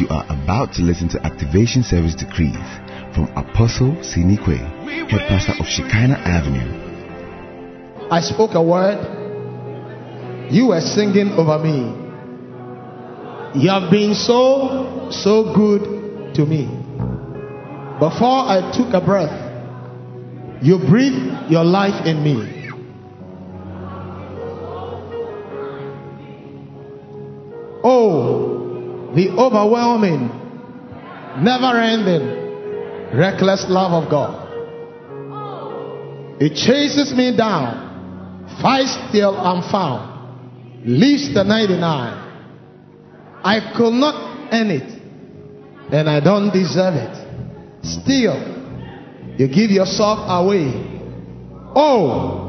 You are about to listen to Activation Service Decrees from Apostle Sinikwe, head pastor of Shekinah Avenue. I spoke a word. You were singing over me. You have been so, so good to me. Before I took a breath, you breathed your life in me. The overwhelming, never ending, reckless love of God. It chases me down, fights till I'm found, leaves the 99. I could not earn it, and I don't deserve it. Still, you give yourself away. Oh,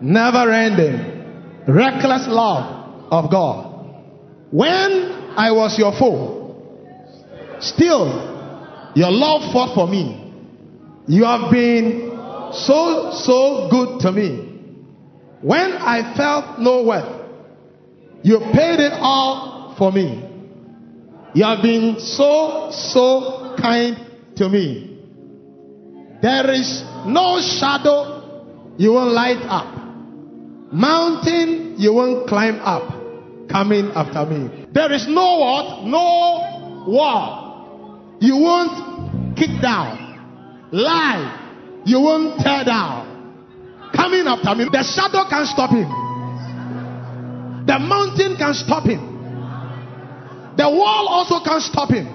never ending, reckless love of God. When I was your foe, still your love fought for me. You have been so, so good to me. When I felt no worth, you paid it all for me. You have been so, so kind to me. There is no shadow you won't light up, mountain you won't climb up coming after me. There is no what? No wall. You won't kick down. Lie. You won't tear down. Coming after me. The shadow can stop him. The mountain can stop him. The wall also can stop him.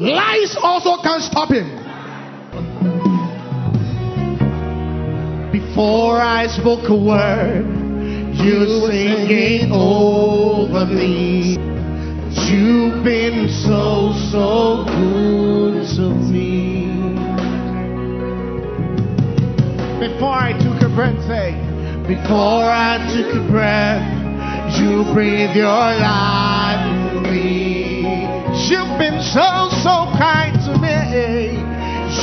Lies also can stop him. Before I spoke a word, you singing over me. You've been so, so good to me. Before I took a breath, say, before I took a breath, you breathe your life in me. You've been so, so kind to me.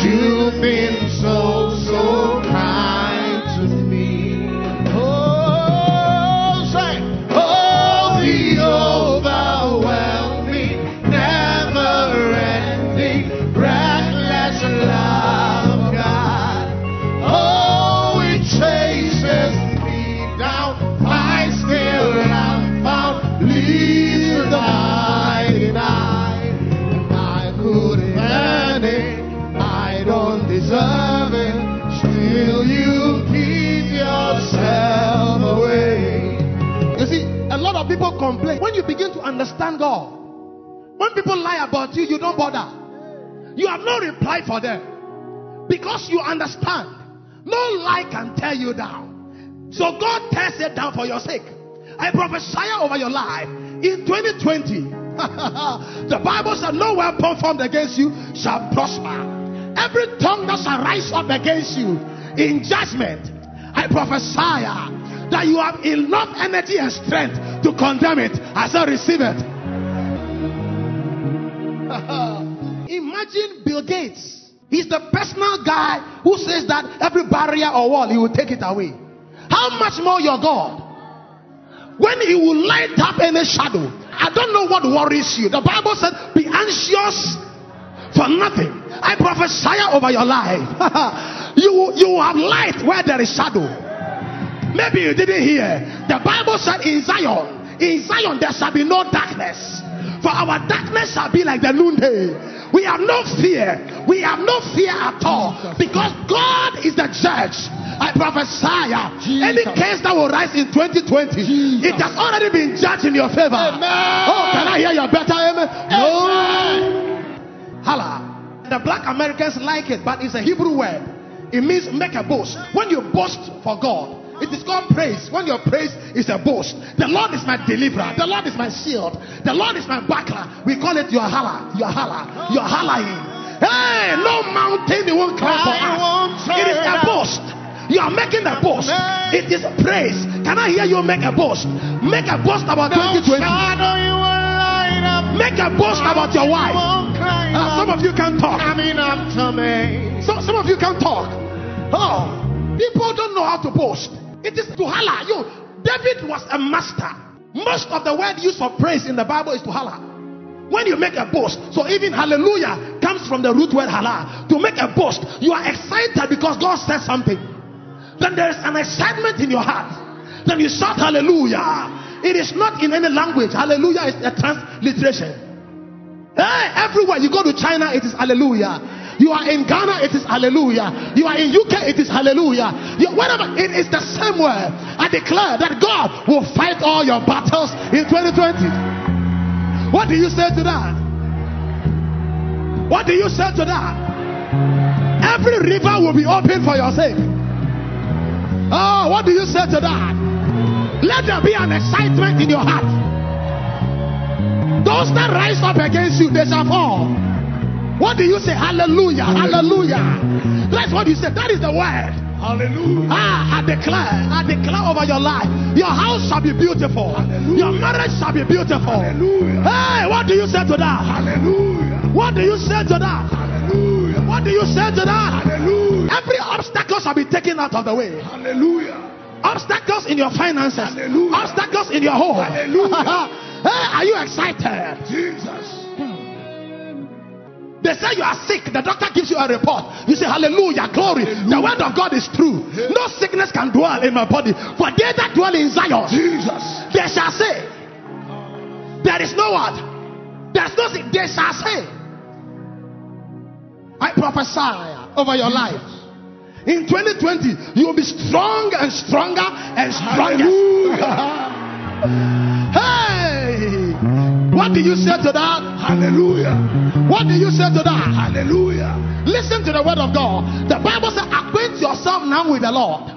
You've been so, so kind complain. When you begin to understand God, when people lie about you, you don't bother. You have no reply for them because you understand. No lie can tear you down. So God tears it down for your sake. I prophesy over your life in 2020. the Bible said, No weapon formed against you shall prosper. Every tongue that shall rise up against you in judgment, I prophesy uh, that you have enough energy and strength to condemn it. As I receive it. Imagine Bill Gates. He's the personal guy who says that every barrier or wall, he will take it away. How much more your God? When he will light up any shadow, I don't know what worries you. The Bible said, Be anxious for nothing. I prophesy over your life. you, you have light where there is shadow. Maybe you didn't hear. The Bible said in Zion, in Zion there shall be no darkness. For our darkness shall be like the noonday. We have no fear. We have no fear at all. Because God is the judge. I prophesy uh, any case that will rise in 2020, it has already been judged in your favor. Oh, can I hear your better amen? No. Hala. The black Americans like it, but it's a Hebrew word. It means make a boast. When you boast for God, it is called praise. When your praise is a boast, the Lord is my deliverer. The Lord is my shield. The Lord is my buckler. We call it your hala. Your hala. Your halaing. Hey, no mountain you won't climb for us. It is a boast. You are making a boast. It is praise. Can I hear you make a boast? Make a boast about 2020. shadow you will light up. Make a boast about your wife. Uh, some of you can talk. Coming up to me. So, some of you can talk. Oh, people don't know how to boast. It is to holler. You, David was a master. Most of the word used for praise in the Bible is to holler. When you make a boast, so even hallelujah comes from the root word halal. To make a boast, you are excited because God said something. Then there is an excitement in your heart. Then you shout hallelujah. It is not in any language. Hallelujah is a transliteration. Hey, everywhere you go to China, it is hallelujah. You are in Ghana, it is hallelujah. You are in UK, it is hallelujah. You, whatever, it is the same word. I declare that God will fight all your battles in 2020. What do you say to that? What do you say to that? Every river will be open for your sake. Oh, what do you say to that? Let there be an excitement in your heart. Those that rise up against you, they shall fall. What do you say? Hallelujah. Hallelujah. That's what you say. That is the word. Hallelujah. Ah, I declare, I declare over your life. Your house shall be beautiful. Hallelujah. Your marriage shall be beautiful. Hallelujah. Hey, what do you say to that? Hallelujah. What do you say to that? Hallelujah. What do you say to that? Hallelujah. Every obstacle shall be taken out of the way. Hallelujah. Obstacles in your finances. Hallelujah. Obstacles in your home. Hallelujah. hey, are you excited? Jesus. They say you are sick. The doctor gives you a report. You say, Hallelujah, glory. The word of God is true. No sickness can dwell in my body. For they that dwell in Zion, Jesus. they shall say, There is no one. There's no sick. They shall say, I prophesy over your life. In 2020, you will be strong and stronger and stronger. hey! What do you say to that? Hallelujah. What do you say to that? Hallelujah. Listen to the word of God. The Bible says, acquaint yourself now with the Lord.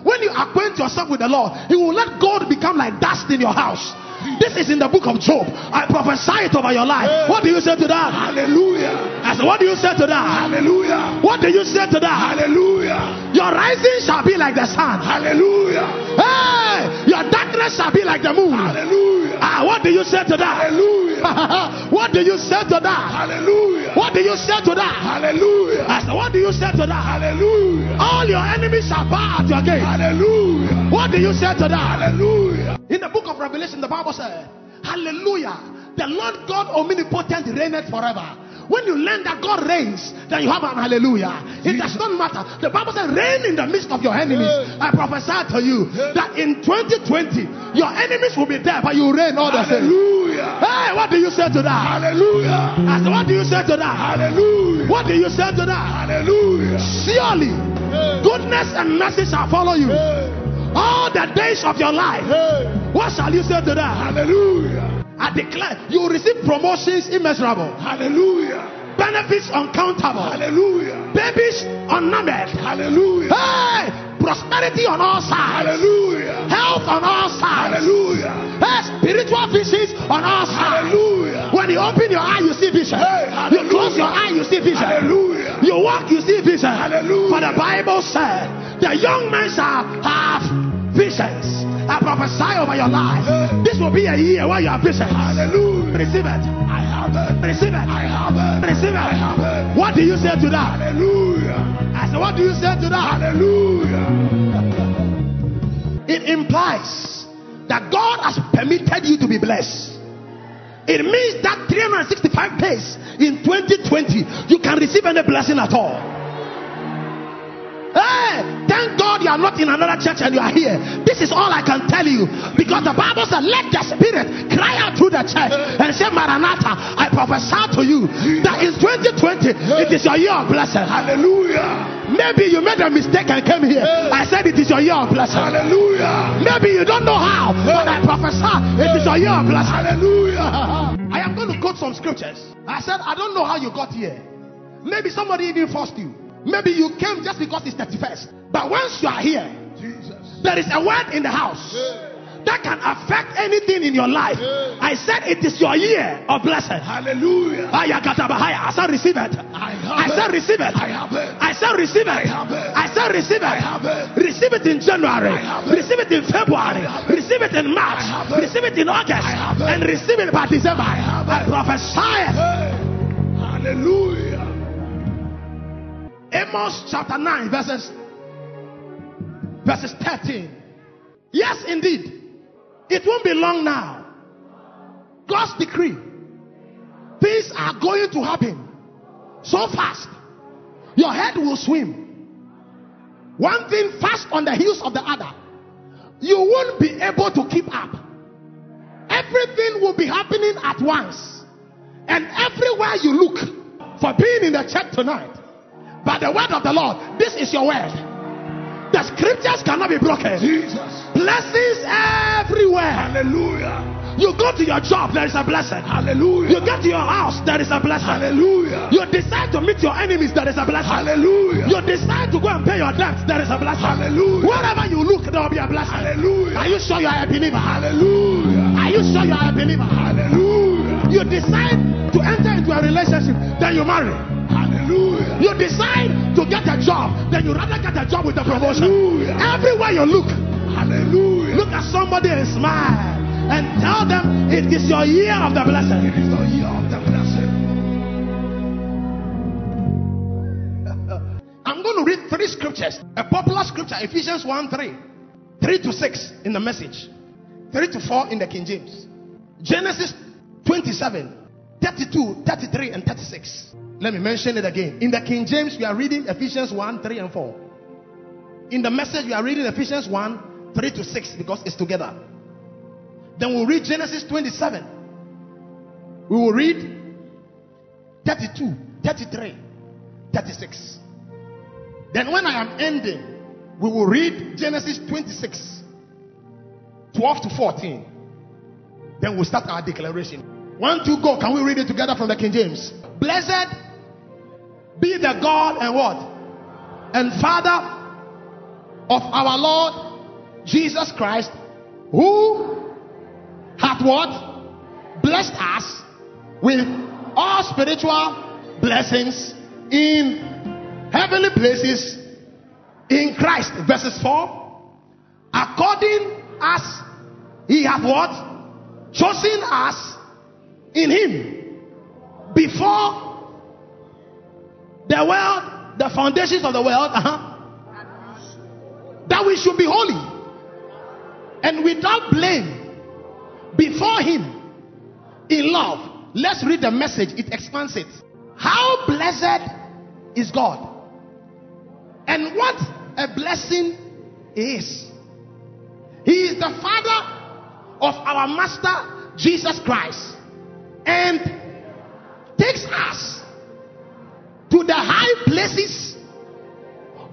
When you acquaint yourself with the Lord, He will let gold become like dust in your house. This is in the book of Job. I prophesy it over your life. What do you say to that? Hallelujah. I said, What do you say to that? Hallelujah. What do you say to that? Hallelujah. Your rising shall be like the sun. Hallelujah. Hey, your darkness shall be like the moon. Hallelujah. Ah, what do you say to that? Hallelujah. what do you say to that? Hallelujah. What do you say to that? Hallelujah. I said, What do you say to that? Hallelujah. All your enemies shall bow at your gate. Hallelujah. What do you say to that? Hallelujah. In the book of Revelation, the Bible said, eh? Hallelujah. The Lord God omnipotent reigneth forever. When you learn that God reigns, then you have an hallelujah. It does not matter. The Bible says, reign in the midst of your enemies. I prophesy to you that in 2020, your enemies will be there, but you reign all the same. Hallelujah. Hey, what do you say to that? Hallelujah. I said, what do you say to that? Hallelujah. What do you say to that? Hallelujah. Surely, goodness and mercy shall follow you all the days of your life. What shall you say to that? Hallelujah. I declare you will receive promotions immeasurable, Hallelujah. Benefits uncountable, Hallelujah. babies unnumbered. Hallelujah. Hey, prosperity on all sides, Hallelujah. health on all sides, Hallelujah. hey, spiritual visions on all sides. Hallelujah. When you open your eye, you see vision. Hey, you close your eye, you see vision. Hallelujah. You walk, you see vision. Hallelujah. For the Bible said, the young men shall have visions. I prophesy over your life. This will be a year where you have visions. Hallelujah. Receive it. I have it. Receive it. I have it. Receive it. I have it. What do you say to that? Hallelujah. I said, what do you say to that? Hallelujah. It implies that God has permitted you to be blessed. It means that 365 days in 2020, you can receive any blessing at all. You are not in another church and you are here. This is all I can tell you because the Bible says, Let the Spirit cry out through the church and say, Maranatha, I prophesy to you that in 2020 it is your year of blessing. Hallelujah. Maybe you made a mistake and came here. I said it is your year of blessing. Hallelujah. Maybe you don't know how, but I prophesy it is your year of blessing. Hallelujah. I am going to quote some scriptures. I said, I don't know how you got here. Maybe somebody even forced you. Maybe you came just because it's 31st. But once you are here, Jesus. there is a word in the house that can affect anything in your life. I said it is your year of blessing. Hallelujah. Ah, Ayakatabahaya. I said receive it. I I said receive it. I. I said receive it. I. I said receive it. Receive it in January. I have it. Receive it in February. I have it. Receive it in March. I have it. Receive it in August. I have it. And receive it by December. I, prophesy. Hallelujah. Amos chapter 9, verses verses 13. Yes, indeed. It won't be long now. God's decree. Things are going to happen so fast. Your head will swim. One thing fast on the heels of the other. You won't be able to keep up. Everything will be happening at once. And everywhere you look for being in the church tonight, by the word of the Lord, this is your word. The scriptures cannot be broken. Jesus. Blessings everywhere. Hallelujah. You go to your job, there is a blessing. Hallelujah. You get to your house, there is a blessing. Hallelujah. You decide to meet your enemies, there is a blessing. Hallelujah. You decide to go and pay your debts, there is a blessing. Hallelujah. Wherever you look, there will be a blessing. Hallelujah. Are you sure you are a believer? Hallelujah. Are you sure you are a believer? Hallelujah. You decide to enter into a relationship, then you marry. You decide to get a job, then you rather get a job with a promotion. Hallelujah. Everywhere you look, Hallelujah. look at somebody and smile and tell them it is your year of the blessing. It is the year of the blessing. I'm going to read three scriptures. A popular scripture, Ephesians 1 3. 3 to 6 in the message. 3 to 4 in the King James. Genesis 27, 32, 33, and 36. Let me mention it again. In the King James, we are reading Ephesians 1 3 and 4. In the message, we are reading Ephesians 1 3 to 6 because it's together. Then we'll read Genesis 27. We will read 32, 33, 36. Then when I am ending, we will read Genesis 26, 12 to 14. Then we'll start our declaration. One, two, go. Can we read it together from the King James? Blessed be the God and what? And Father of our Lord Jesus Christ, who hath what? Blessed us with all spiritual blessings in heavenly places in Christ. Verses 4. According as he hath what? Chosen us in him before the world, the foundations of the world, uh-huh, that we should be holy and without blame before him in love. Let's read the message, it expands it. How blessed is God, and what a blessing is. He is the Father of our Master Jesus Christ and takes us to the high places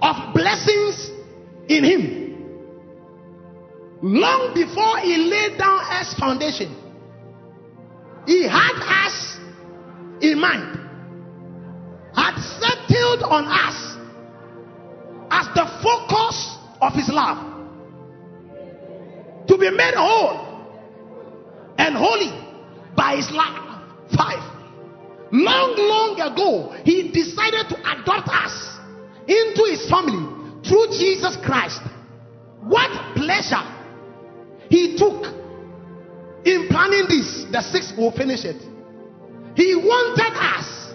of blessings in Him. Long before He laid down Earth's foundation, He had us in mind, had settled on us as the focus of His love to be made whole and holy by his love. Five. Long, long ago, he decided to adopt us into his family through Jesus Christ. What pleasure he took in planning this. The sixth will finish it. He wanted us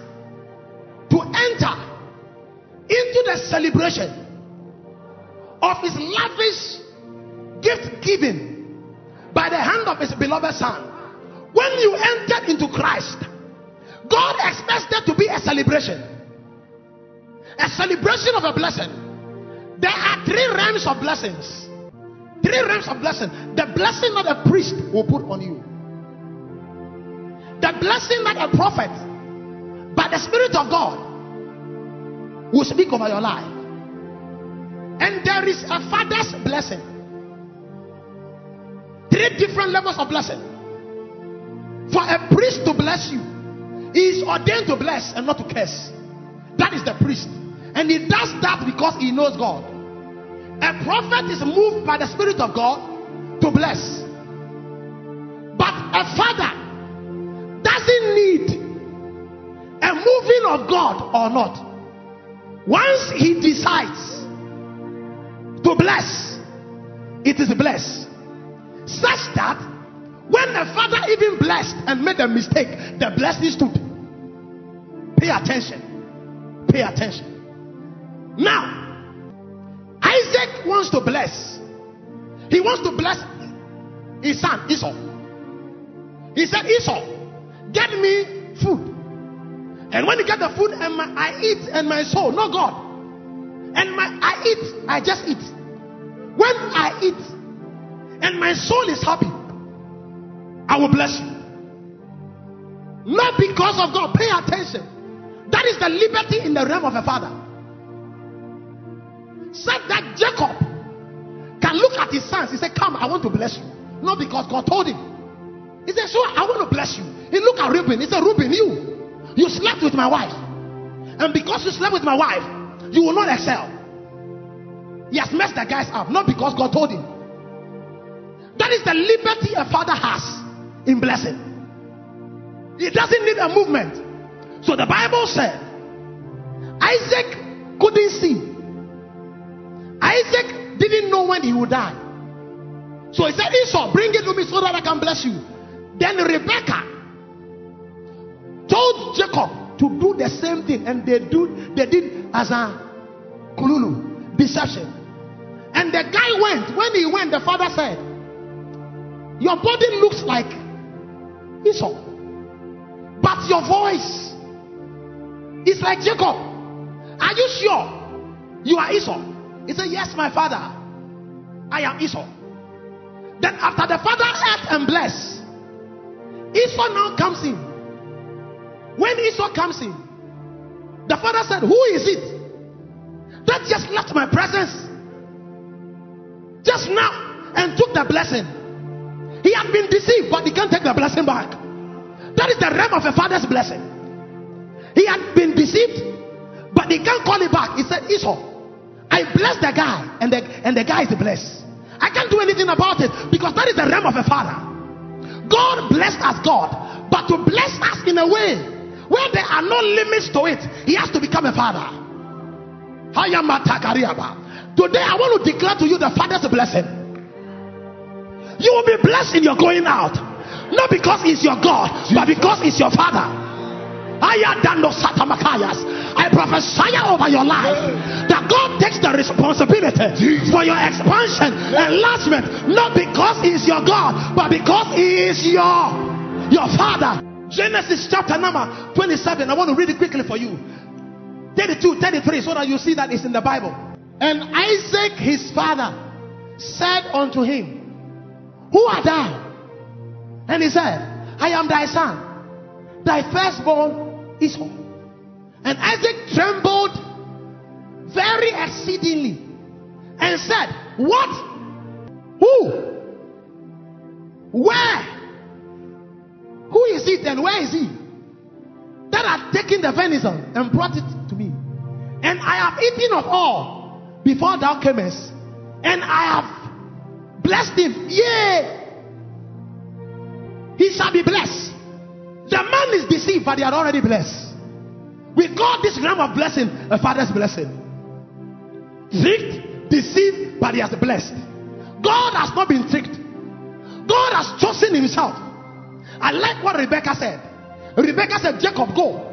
to enter into the celebration of his lavish gift given by the hand of his beloved son. When you entered into Christ, God expects there to be a celebration, a celebration of a blessing. There are three realms of blessings. Three realms of blessing. The blessing that a priest will put on you, the blessing that a prophet, by the Spirit of God, will speak over your life. And there is a father's blessing. Three different levels of blessing. For a priest to bless you, he is ordained to bless and not to curse. That is the priest. And he does that because he knows God. A prophet is moved by the Spirit of God to bless. But a father doesn't need a moving of God or not. Once he decides to bless, it is blessed. Such that when the father even blessed and made a mistake, the blessing stood. Pay attention. Pay attention. Now, Isaac wants to bless. He wants to bless his son Esau. He said, Esau, get me food. And when you get the food, and my, I eat, and my soul, no God. And my I eat, I just eat. When I eat, and my soul is happy, I will bless you. Not because of God. Pay attention. That is the liberty in the realm of a father. Said that Jacob can look at his sons. He said, Come, I want to bless you. Not because God told him. He said, Sure, I want to bless you. He looked at Reuben. He said, Reuben, you, you slept with my wife. And because you slept with my wife, you will not excel. He has messed the guys up, not because God told him. That is the liberty a father has in blessing. He doesn't need a movement. So the Bible said Isaac couldn't see. Isaac didn't know when he would die. So he said, Esau, bring it to me so that I can bless you. Then Rebecca told Jacob to do the same thing, and they do they did as a kululu deception. And the guy went. When he went, the father said, Your body looks like Esau, but your voice is like Jacob. Are you sure you are Esau? He said, Yes, my father. I am Esau. Then, after the father ate and blessed, Esau now comes in. When Esau comes in, the father said, Who is it that just left my presence just now and took the blessing? He had been deceived, but he can't take the blessing back. That is the realm of a father's blessing. He had been deceived, but he can't call it back. He said, Esau, I bless the guy, and the, and the guy is blessed. I can't do anything about it because that is the realm of a father. God blessed us, God, but to bless us in a way where there are no limits to it, He has to become a father. Today, I want to declare to you the Father's blessing. You will be blessed in your going out, not because He's your God, but because He's your Father. I prophesy over your life that God takes the responsibility for your expansion, and enlargement, not because He's your God, but because He is your your Father. Genesis chapter number 27. I want to read it quickly for you. 32, 33, so that you see that it's in the Bible. And Isaac, his father, said unto him, Who art thou? And he said, I am thy son, thy firstborn Esau. And Isaac trembled very exceedingly and said, What? Who? Where? Who is it and where is he? That had taken the venison and brought it to me. And I have eaten of all before thou camest, and I have blessed him. Yea, he shall be blessed. The man is deceived, but he had already blessed. We call this realm of blessing a father's blessing. Tricked, deceived, but he has blessed. God has not been tricked. God has chosen himself. I like what Rebecca said. Rebecca said, Jacob, go.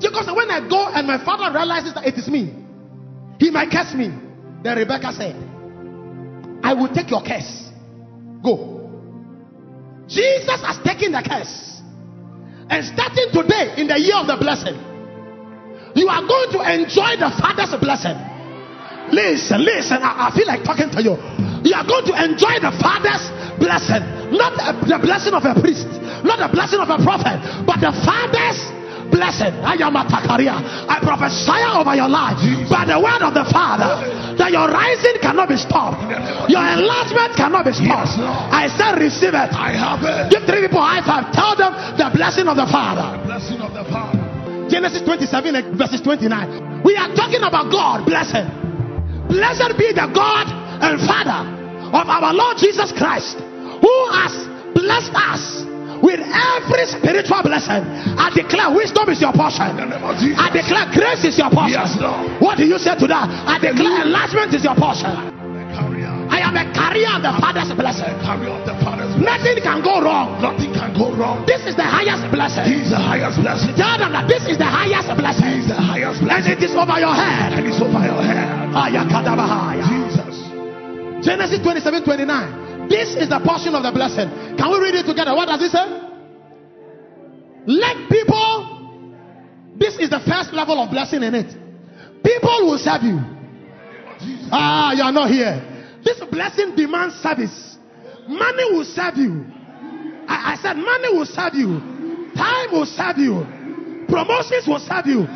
Jacob said, When I go and my father realizes that it is me, he might curse me. Then Rebecca said, I will take your curse. Go. Jesus has taken the curse. And starting today, in the year of the blessing, you are going to enjoy the Father's blessing. Listen, listen. I, I feel like talking to you. You are going to enjoy the Father's blessing, not the blessing of a priest, not the blessing of a prophet, but the Father's blessing. I am a takaria. I prophesy over your life by the word of the Father that your rising cannot be stopped, your enlargement cannot be stopped. I said, receive it. I have it. Give three people high five. Tell them the blessing of the Father. Blessing of the Father. Genesis 27 eh, verses 29. We are talking about God blessing. Blessed be the God and Father of our Lord Jesus Christ, who has blessed us with every spiritual blessing. I declare wisdom is your portion. In the name of Jesus. I declare grace is your portion. Yes, What do you say to that? I declare enlargement is your portion. I am a carrier of the Father's blessing. The carrier of the Father's blessing. Nothing can go wrong. Nothing can go wrong. This is the highest blessing. He's the highest blessing. Tell them that this is the highest blessing. He's the highest And it is over your head. And it's over your head. Jesus. Genesis 27 29. This is the portion of the blessing. Can we read it together? What does it say? Let people, this is the first level of blessing in it. People will serve you. Ah, you are not here. This blessing demands service. Money will serve you. I, I said, money will serve you. Time will serve you. Promotions will serve you.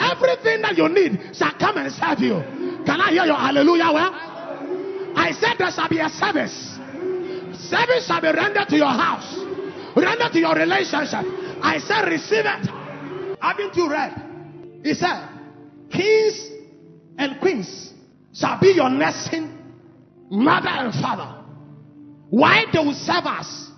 Everything that you need shall come and serve you. Can I hear your hallelujah? Well, I said there shall be a service. Service shall be rendered to your house, rendered to your relationship. I said, receive it. Haven't you read? He said, kings and queens shall be your nursing mother and father. Why they will serve us?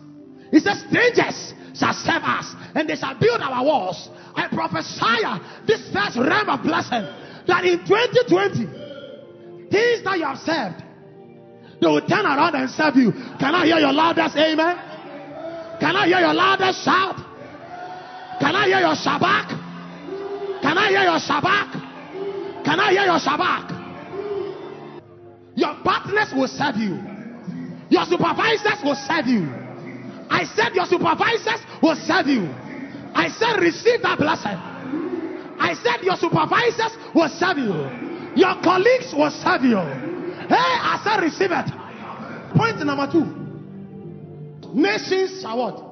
He says, strangers shall serve us and they shall build our walls. I prophesy uh, this first realm of blessing that in 2020, things that you have served, they will turn around and serve you. Can I hear your loudest amen? Can I hear your loudest shout? Can I hear your shabach? Can I hear your shabach? Can I hear your shabach? Your partners will serve you. Your supervisors will serve you. I said your supervisors will serve you. I said receive that blessing. I said your supervisors will serve you. Your colleagues will serve you. Hey, I said receive it. Point number two. Nations shall what?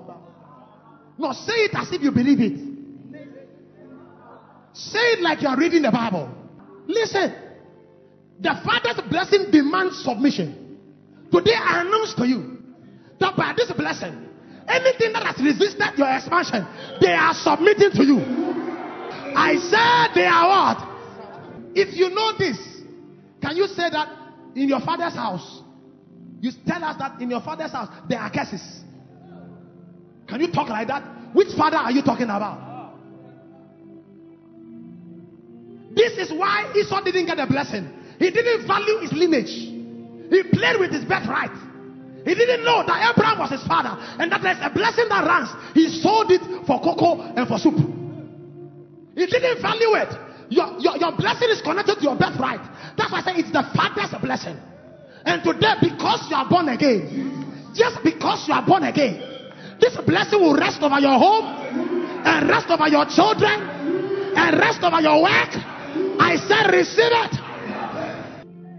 No, say it as if you believe it. Say it like you are reading the Bible. Listen. The Father's blessing demands submission. Today I announce to you that by this blessing, anything that has resisted your expansion, they are submitting to you. I said they are what? If you know this, can you say that in your father's house? You tell us that in your father's house there are curses. Can you talk like that? Which father are you talking about? This is why Esau didn't get a blessing. He didn't value his lineage. He played with his birthright. He didn't know that Abraham was his father and that there's a blessing that runs. He sold it for cocoa and for soup. He didn't value it. Your, your, your blessing is connected to your birthright. That's why I say it's the father's blessing. And today, because you are born again, just because you are born again, this blessing will rest over your home and rest over your children and rest over your work. I said, receive it.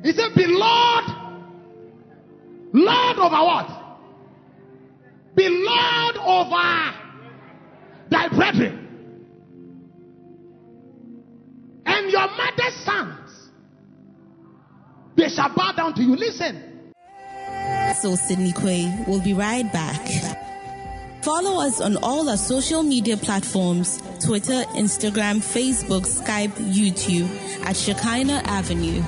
He said, Be Lord, Lord over what? Be Lord over thy brethren. And your mother's sons, they shall bow down to you. Listen. So Sydney Quay will be right back. Follow us on all our social media platforms Twitter, Instagram, Facebook, Skype, YouTube at Shekinah Avenue.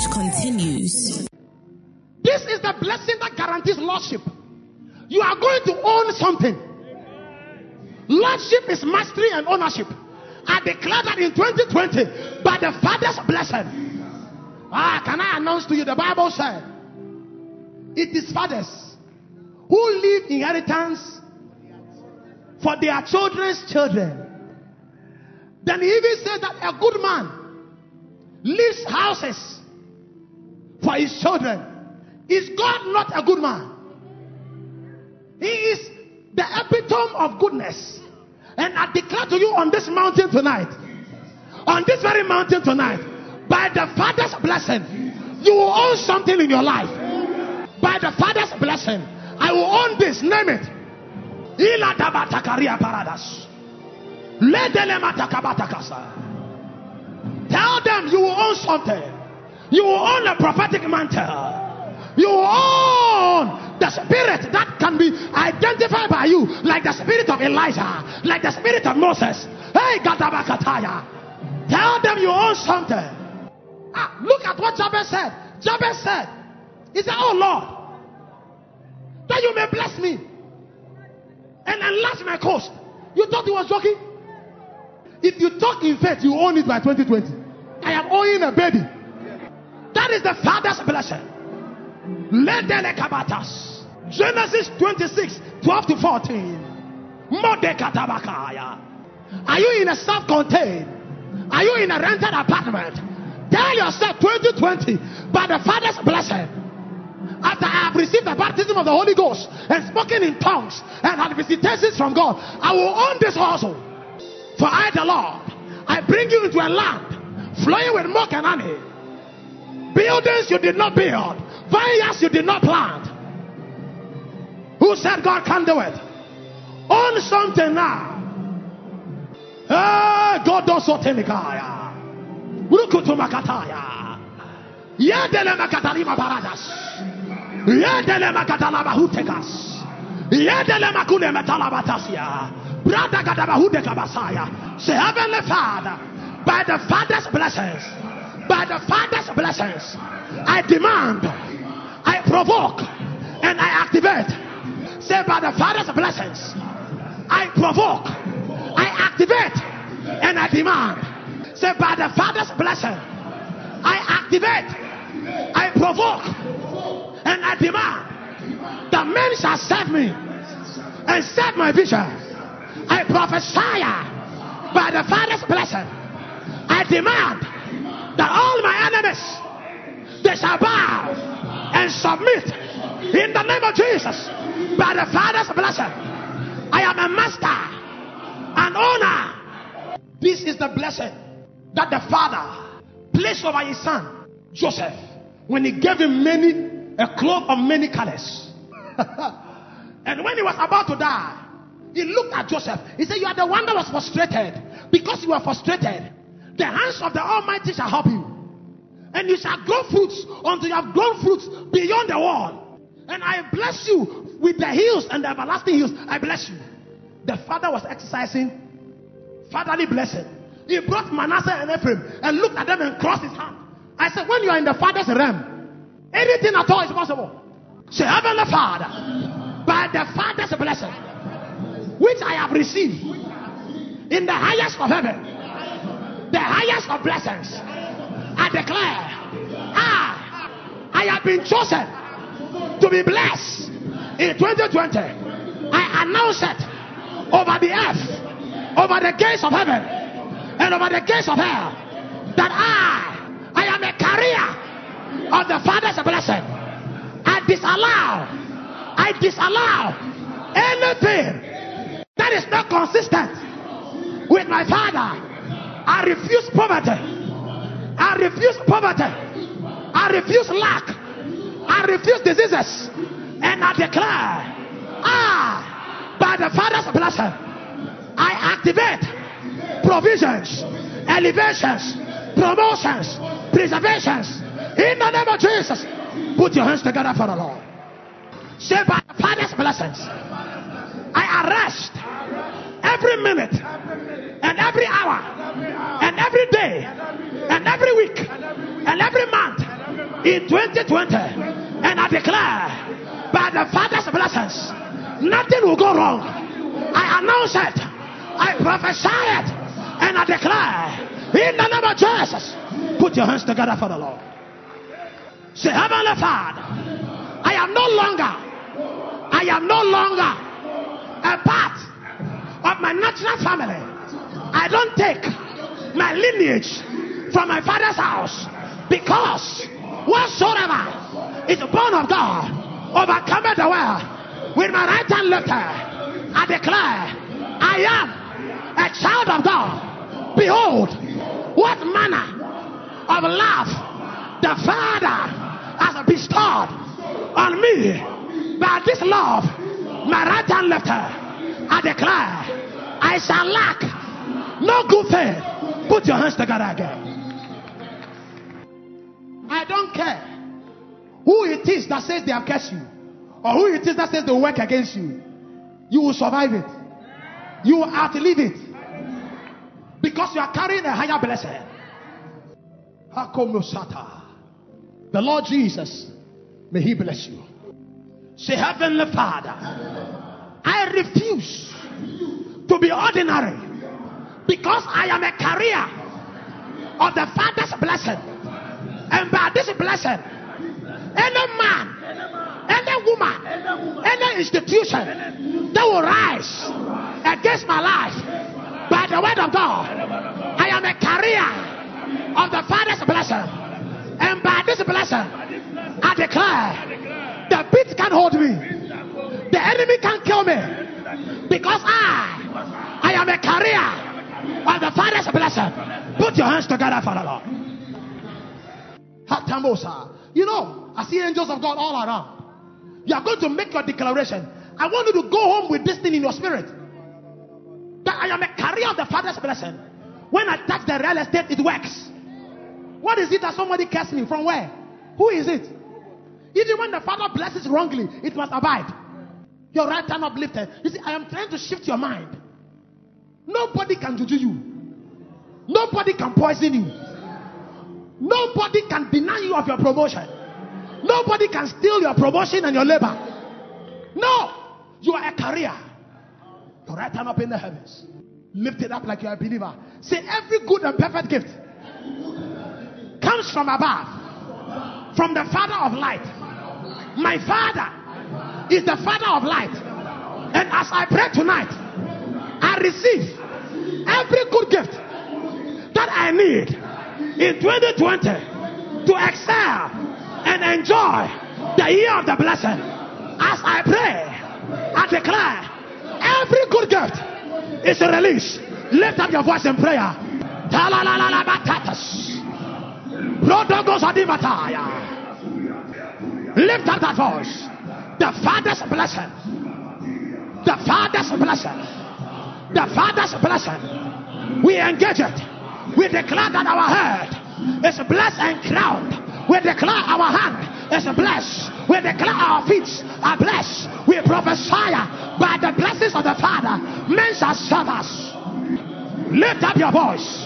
Message continues. This is the blessing that guarantees lordship. You are going to own something. Lordship is mastery and ownership. I declare that in 2020 by the Father's blessing. Ah, can I announce to you? The Bible said it is fathers who leave inheritance for their children's children. Then he even said that a good man leaves houses for his children. Is God not a good man? He is the epitome of goodness. And I declare to you on this mountain tonight, on this very mountain tonight, by the Father's blessing, you will own something in your life. By the Father's blessing, I will own this. Name it. Tell them you will own something. You own a prophetic mantle. You own the spirit that can be identified by you, like the spirit of Elijah, like the spirit of Moses. Hey, Gadabakataya. Tell them you own something. Ah, look at what Jabez said. Jabez said, He said, Oh Lord, that you may bless me and enlarge my coast. You thought he was joking? If you talk in faith, you own it by 2020. I am owning a baby. That is the father's blessing. Let them kabatas. Genesis 26, 12 to 14. Modekatabakaya. Are you in a self contained? Are you in a rented apartment? Tell yourself 2020 by the Father's blessing. After I have received the baptism of the Holy Ghost and spoken in tongues and had visitations from God, I will own this also. For I, the Lord, I bring you into a land flowing with milk and honey. Buildings you did not build, vineyards you did not plant. Who said God can do it? Own something now. Hey, God does so telikaya. Rukutu makataya. Yedele makatalima baradas. Yedele makatalaba hutekas. Yedele makule metalabatasia. Brada gadabahude kabasaya. Say, Heavenly Father, by the Father's blessings, by the Father's blessings, I demand, I provoke, and I activate. Say, by the Father's blessings, I provoke, I activate, and I demand. Say, by the Father's blessing, I activate, I provoke, and I demand. The men shall serve me and serve my vision. I prophesy by the Father's blessing. I demand that all my enemies they shall bow and submit in the name of Jesus by the Father's blessing. I am a master, an owner. This is the blessing that the Father placed over his son Joseph when he gave him many a cloth of many colors. and when he was about to die, he looked at Joseph. He said, You are the one that was frustrated. Because you are frustrated, the hands of the Almighty shall help you. And you shall grow fruits until you have grown fruits beyond the wall. And I bless you with the hills and the everlasting hills. I bless you. The father was exercising fatherly blessing. He brought Manasseh and Ephraim and looked at them and crossed his hand. I said, When you are in the father's realm, anything at all is possible. Say, Heavenly Father, by the Father's blessing, which I have received in the highest of heaven, the highest of blessings, I declare, I, I have been chosen to be blessed in 2020. I announce it over the earth, over the gates of heaven, and over the gates of hell, that I, I am a carrier of the Father's blessing. I disallow, I disallow anything that is not consistent with my Father. I refuse poverty. I refuse poverty. I refuse lack. I refuse diseases. And I declare, ah, by the Father's blessing, I activate provisions, elevations, promotions, preservations. In the name of Jesus, put your hands together for the Lord. Say, by the Father's blessings, I arrest every minute. And every hour. And every day. And every week. And every month. In 2020. And I declare, by the Father's blessings, nothing will go wrong. I announce it, I prophesy it, and I declare, in the name of Jesus, put your hands together for the Lord. Say, Heavenly Father, I am no longer, I am no longer a part of my natural family. I don't take my lineage from my father's house because whatsoever is born of God overcometh the world. With my right hand lifted, I declare, I am a child of God. Behold, what manner of love the Father has bestowed on me. By this love, my right hand lifted, I declare, I shall lack no good thing. Put your hands together again. I don't care who it is that says they have cursed you, or who it is that says they work against you. You will survive it. You will outlive it. Because you are carrying a higher blessing. The Lord Jesus, may He bless you. Say, Heavenly Father, I refuse to be ordinary because I am a carrier of the Father's blessing. And by this blessing, any man, any woman, any institution that will rise against my life by the word of God. I am a carrier of the Father's blessing. And by this blessing, I declare the beat can't hold me. The enemy can't kill me. Because I, I am a carrier of the Father's blessing. Put your hands together for the Lord. Hatambosa. You know, I see angels of God all around. You are going to make your declaration. I want you to go home with this thing in your spirit. That I am a carrier of the Father's blessing. When I touch the real estate, it works. What is it that somebody cursed me? From where? Who is it? Even when the Father blesses wrongly, it must abide. Your right hand uplifted. You see, I am trying to shift your mind. Nobody can do you. Nobody can poison you. Nobody can deny you of your promotion. Nobody can steal your promotion and your labor. No, you are a carrier. Your right hand up in the heavens. Lift it up like you're a believer. Say, every good and perfect gift comes from above, from the Father of light. My Father is the Father of light. And as I pray tonight, I receive every good gift that I need in 2020 to excel and enjoy the year of the blessing. As I pray, I declare every good gift is released. Lift up your voice in prayer. Lift up that voice. The Father's blessing. The Father's blessing. The Father's blessing. We engage it. We declare that our head is blessed and crowned. We declare our hand is blessed. We declare our feet are blessed. We prophesy by the blessings of the Father. Men shall serve us. Lift up your voice.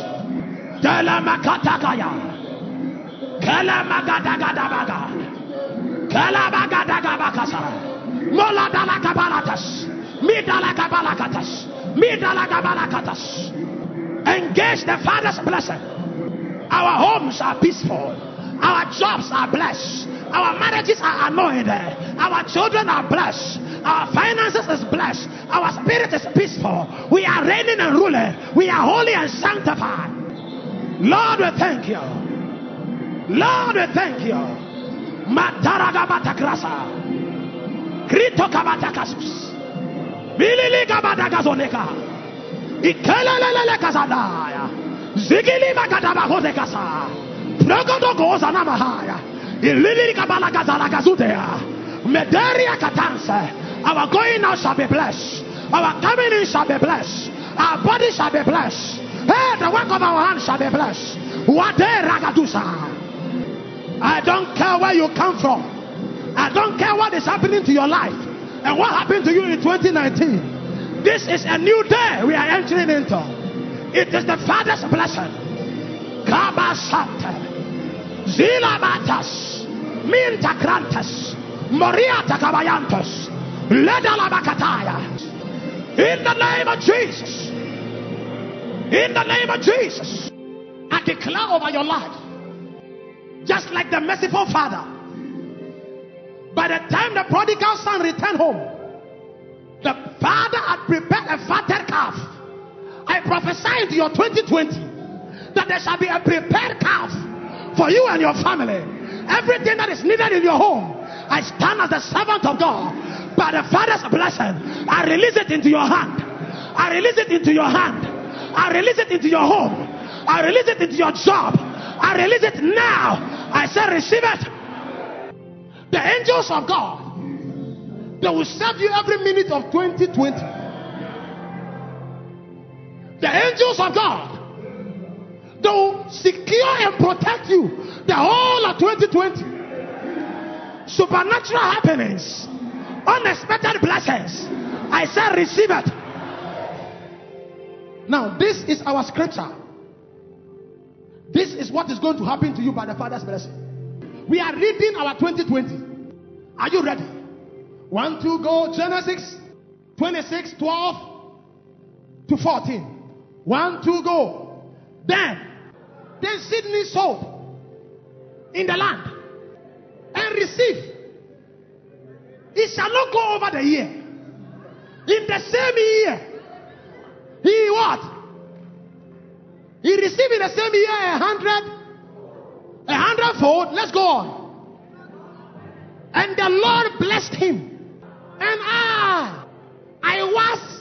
Engage the Father's blessing. Our homes are peaceful. Our jobs are blessed. Our marriages are anointed. Our children are blessed. Our finances is blessed. Our spirit is peaceful. We are reigning and ruling. We are holy and sanctified. Lord, we thank you. Lord, we thank you. Mataragabatakrasa. Krito kabatakasus. Bilili kabatagazoneka. Ikelelelele kazadaya. Zigili makadabagoze kasa. Progodogoza namahaya. Ilili kabala gazala gazudea. Mederia katanse. Our going out shall be blessed. Our coming in shall be blessed. Our body shall be blessed. Hey, the work of our hands shall be blessed. Wade ragadusa. I don't care where you come from. I don't care what is happening to your life and what happened to you in 2019. This is a new day we are entering into. It is the Father's blessing. Kabasante. Zilabatas. Mintagrantes. Moriata Kabayantos. Ledalabakataya. In the name of Jesus. In the name of Jesus. I declare over your life. Just like the merciful father. By the time the prodigal son returned home, the father had prepared a fatted calf. I prophesy your 2020 that there shall be a prepared calf for you and your family. Everything that is needed in your home, I stand as the servant of God. By the Father's blessing, I release it into your hand. I release it into your hand. I release it into your home. I release it into your job. I release it now. I say, receive it. The angels of God, they will serve you every minute of 2020. The angels of God, they will secure and protect you the whole of 2020. Supernatural happenings, unexpected blessings. I say, receive it. Now, this is our scripture. Is what is going to happen to you by the Father's blessing. We are reading our 2020. Are you ready? One, two, go. Genesis 26, 12 to 14. One, two, go. Then, then Sydney sowed in the land and received It shall not go over the year. In the same year, he what? He received in the same year a hundred, a hundredfold. Let's go on. And the Lord blessed him. And I, I was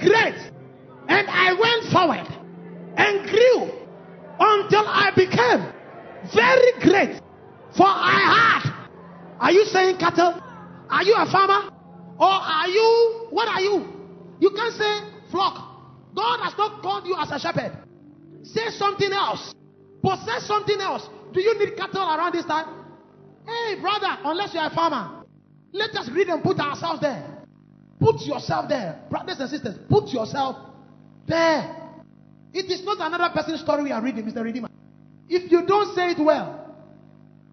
great. And I went forward and grew until I became very great. For I had. Are you saying cattle? Are you a farmer? Or are you, what are you? You can't say flock. God has not called you as a shepherd. Say something else. Possess something else. Do you need cattle around this time? Hey, brother, unless you're a farmer, let us read and put ourselves there. Put yourself there. Brothers and sisters, put yourself there. It is not another person's story we are reading, Mr. Redeemer. If you don't say it well,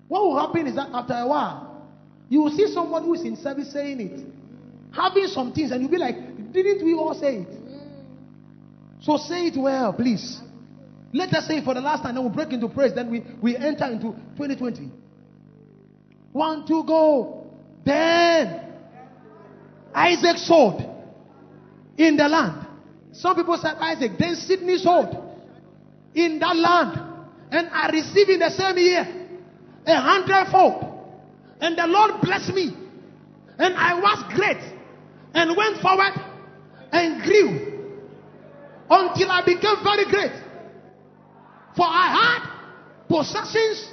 what will happen is that after a while, you will see someone who is in service saying it, having some things, and you'll be like, didn't we all say it? So say it well, please. Let us say for the last time, then we'll break into praise, then we, we enter into 2020. One, two, go. Then Isaac sold in the land. Some people said Isaac. Then Sydney sold in that land. And I received in the same year a hundredfold. And the Lord blessed me. And I was great. And went forward and grew until I became very great. For I had possessions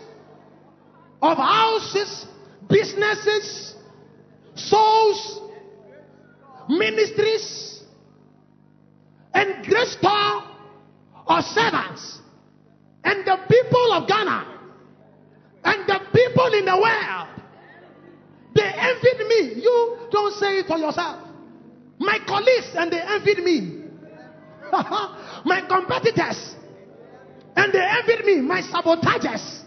of houses, businesses, souls, ministries, and great store of servants. And the people of Ghana and the people in the world, they envied me. You don't say it for yourself. My colleagues and they envied me. my competitors and they envied me. My sabotagers.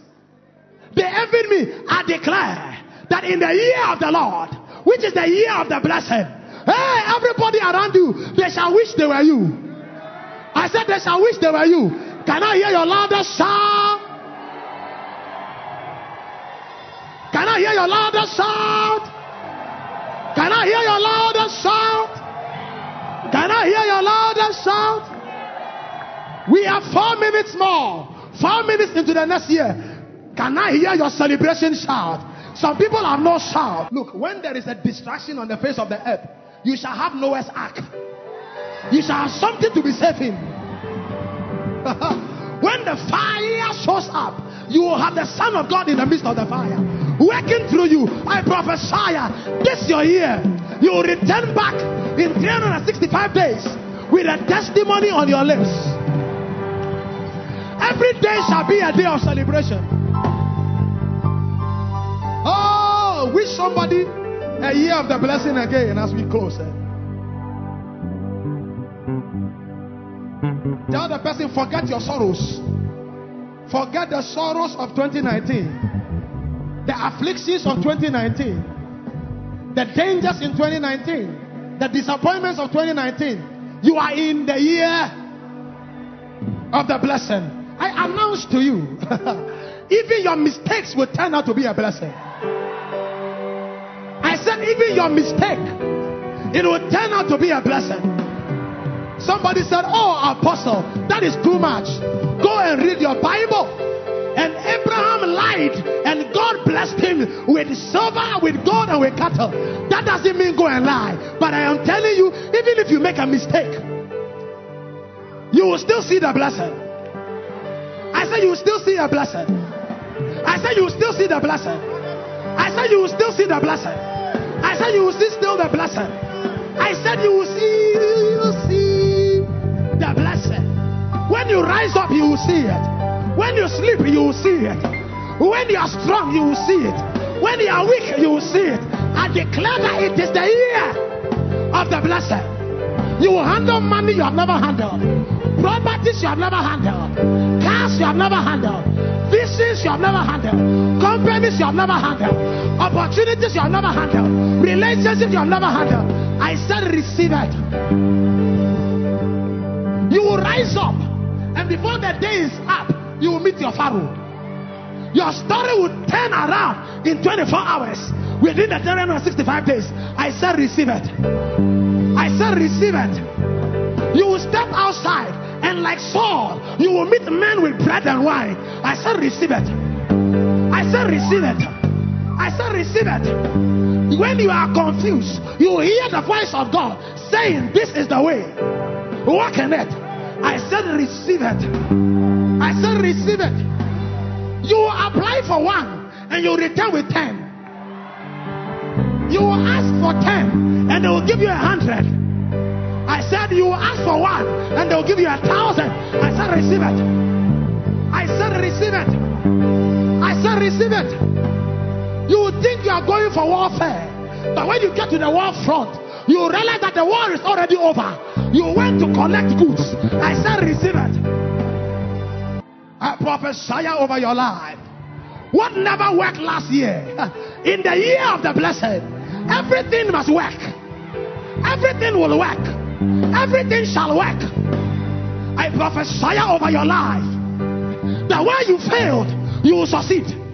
They envied me. I declare that in the year of the Lord, which is the year of the blessing, hey, everybody around you, they shall wish they were you. I said they shall wish they were you. Can I hear your loudest shout? Can I hear your loudest shout? Can I hear your loudest shout? Can I hear your loudest shout? We have four minutes more. Four minutes into the next year. Can I hear your celebration shout? Some people have no shout. Look, when there is a distraction on the face of the earth, you shall have Noah's ark. You shall have something to be safe in. when the fire shows up, you will have the Son of God in the midst of the fire, working through you. I prophesy this your year. You will return back in 365 days with a testimony on your lips. Every day shall be a day of celebration. Oh, wish somebody a year of the blessing again as we close. eh? Tell the person, forget your sorrows. Forget the sorrows of 2019, the afflictions of 2019, the dangers in 2019, the disappointments of 2019. You are in the year of the blessing. I announce to you, even your mistakes will turn out to be a blessing. I said, even your mistake, it will turn out to be a blessing. Somebody said, Oh, apostle, that is too much. Go and read your Bible. And Abraham lied, and God blessed him with silver, with gold, and with cattle. That doesn't mean go and lie. But I am telling you, even if you make a mistake, you will still see the blessing. I said, You will still see the blessing. I said, You will still see the blessing. I said, You will still see the blessing. I said, You will see still the blessing. I said, You will see, you will see the blessing. When you rise up, you will see it. When you sleep, you will see it. When you are strong, you will see it. When you are weak, you will see it. I declare that it is the year of the blessing. You will handle money you have never handled, properties you have never handled, cars you have never handled, visions you have never handled, companies you have never handled, opportunities you have never handled, relationships you have never handled. I said, receive it. You will rise up, and before the day is up, you will meet your Pharaoh. Your story will turn around in 24 hours. within the 365 days. I said, receive it. I said, receive it. You will step outside, and like Saul, you will meet men with bread and wine. I said, receive it. I said, receive it. I said, receive it. When you are confused, you hear the voice of God saying, This is the way. Walk in it. I said, receive it. I said, receive it. You apply for one and you return with ten. You will ask for ten and they will give you a hundred. I said, You will ask for one and they will give you a thousand. I said, Receive it. I said, Receive it. I said, Receive it. You think you are going for warfare, but when you get to the war front, you realize that the war is already over. You went to collect goods. I said, Receive it. Prophesy over your life. What never worked last year, in the year of the blessed, everything must work. Everything will work. Everything shall work. I prophesy over your life that where you failed, you will succeed.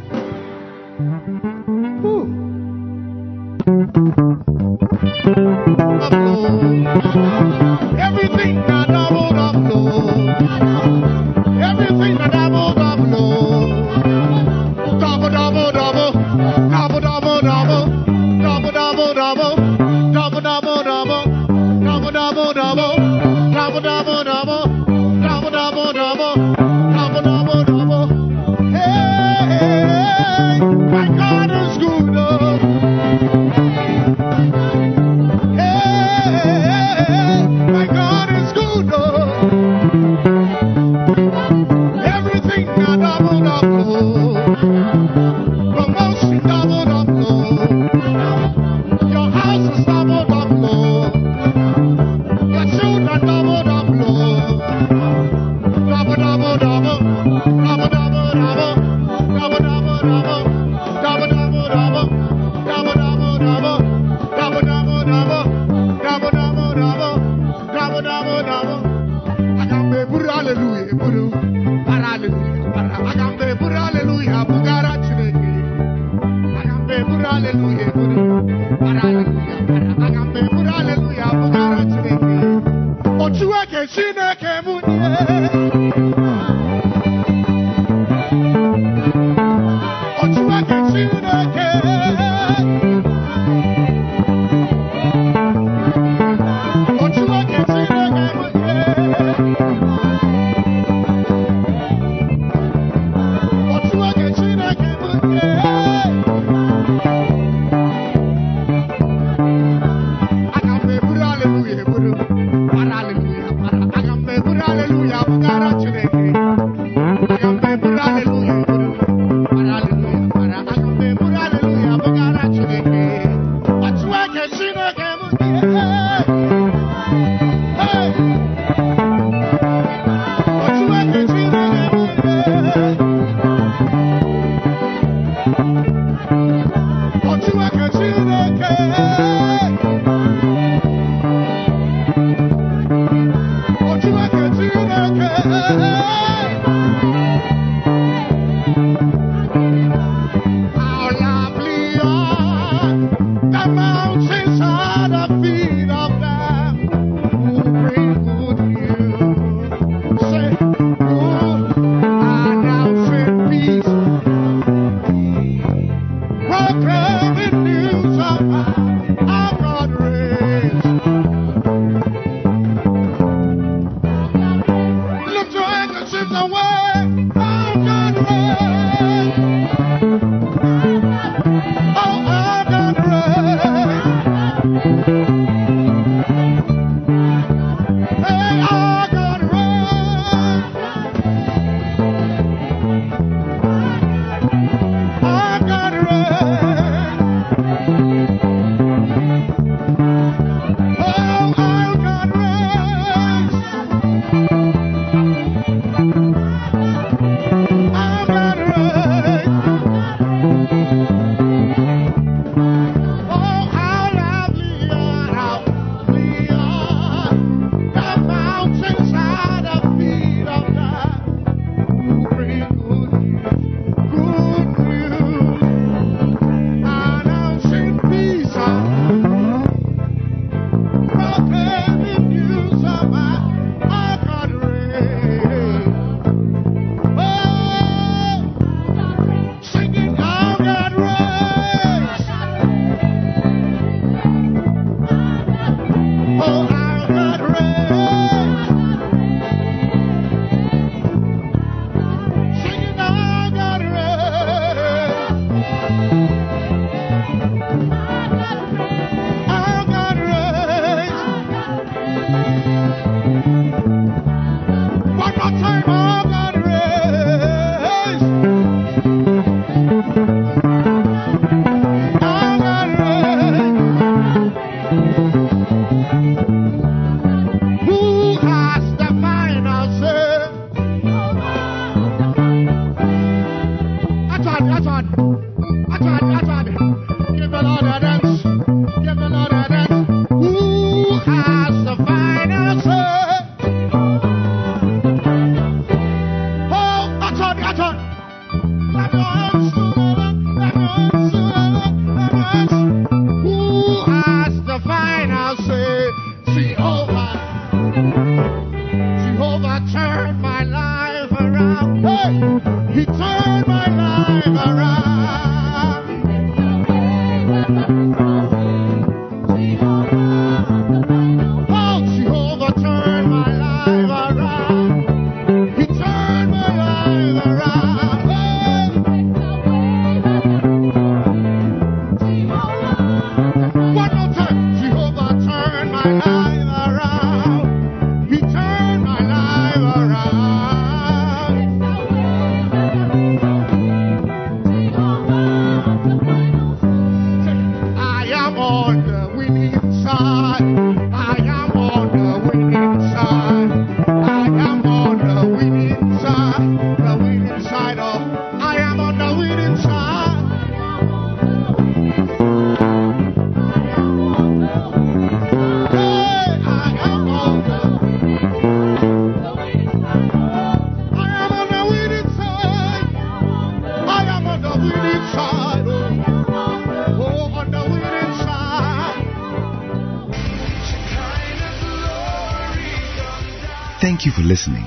Listening.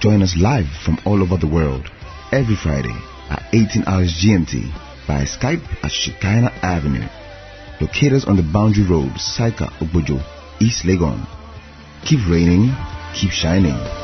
Join us live from all over the world every Friday at 18 hours GMT by Skype at Shekinah Avenue. Locate us on the Boundary Road, Saika, Ogbojo, East Legon. Keep raining, keep shining.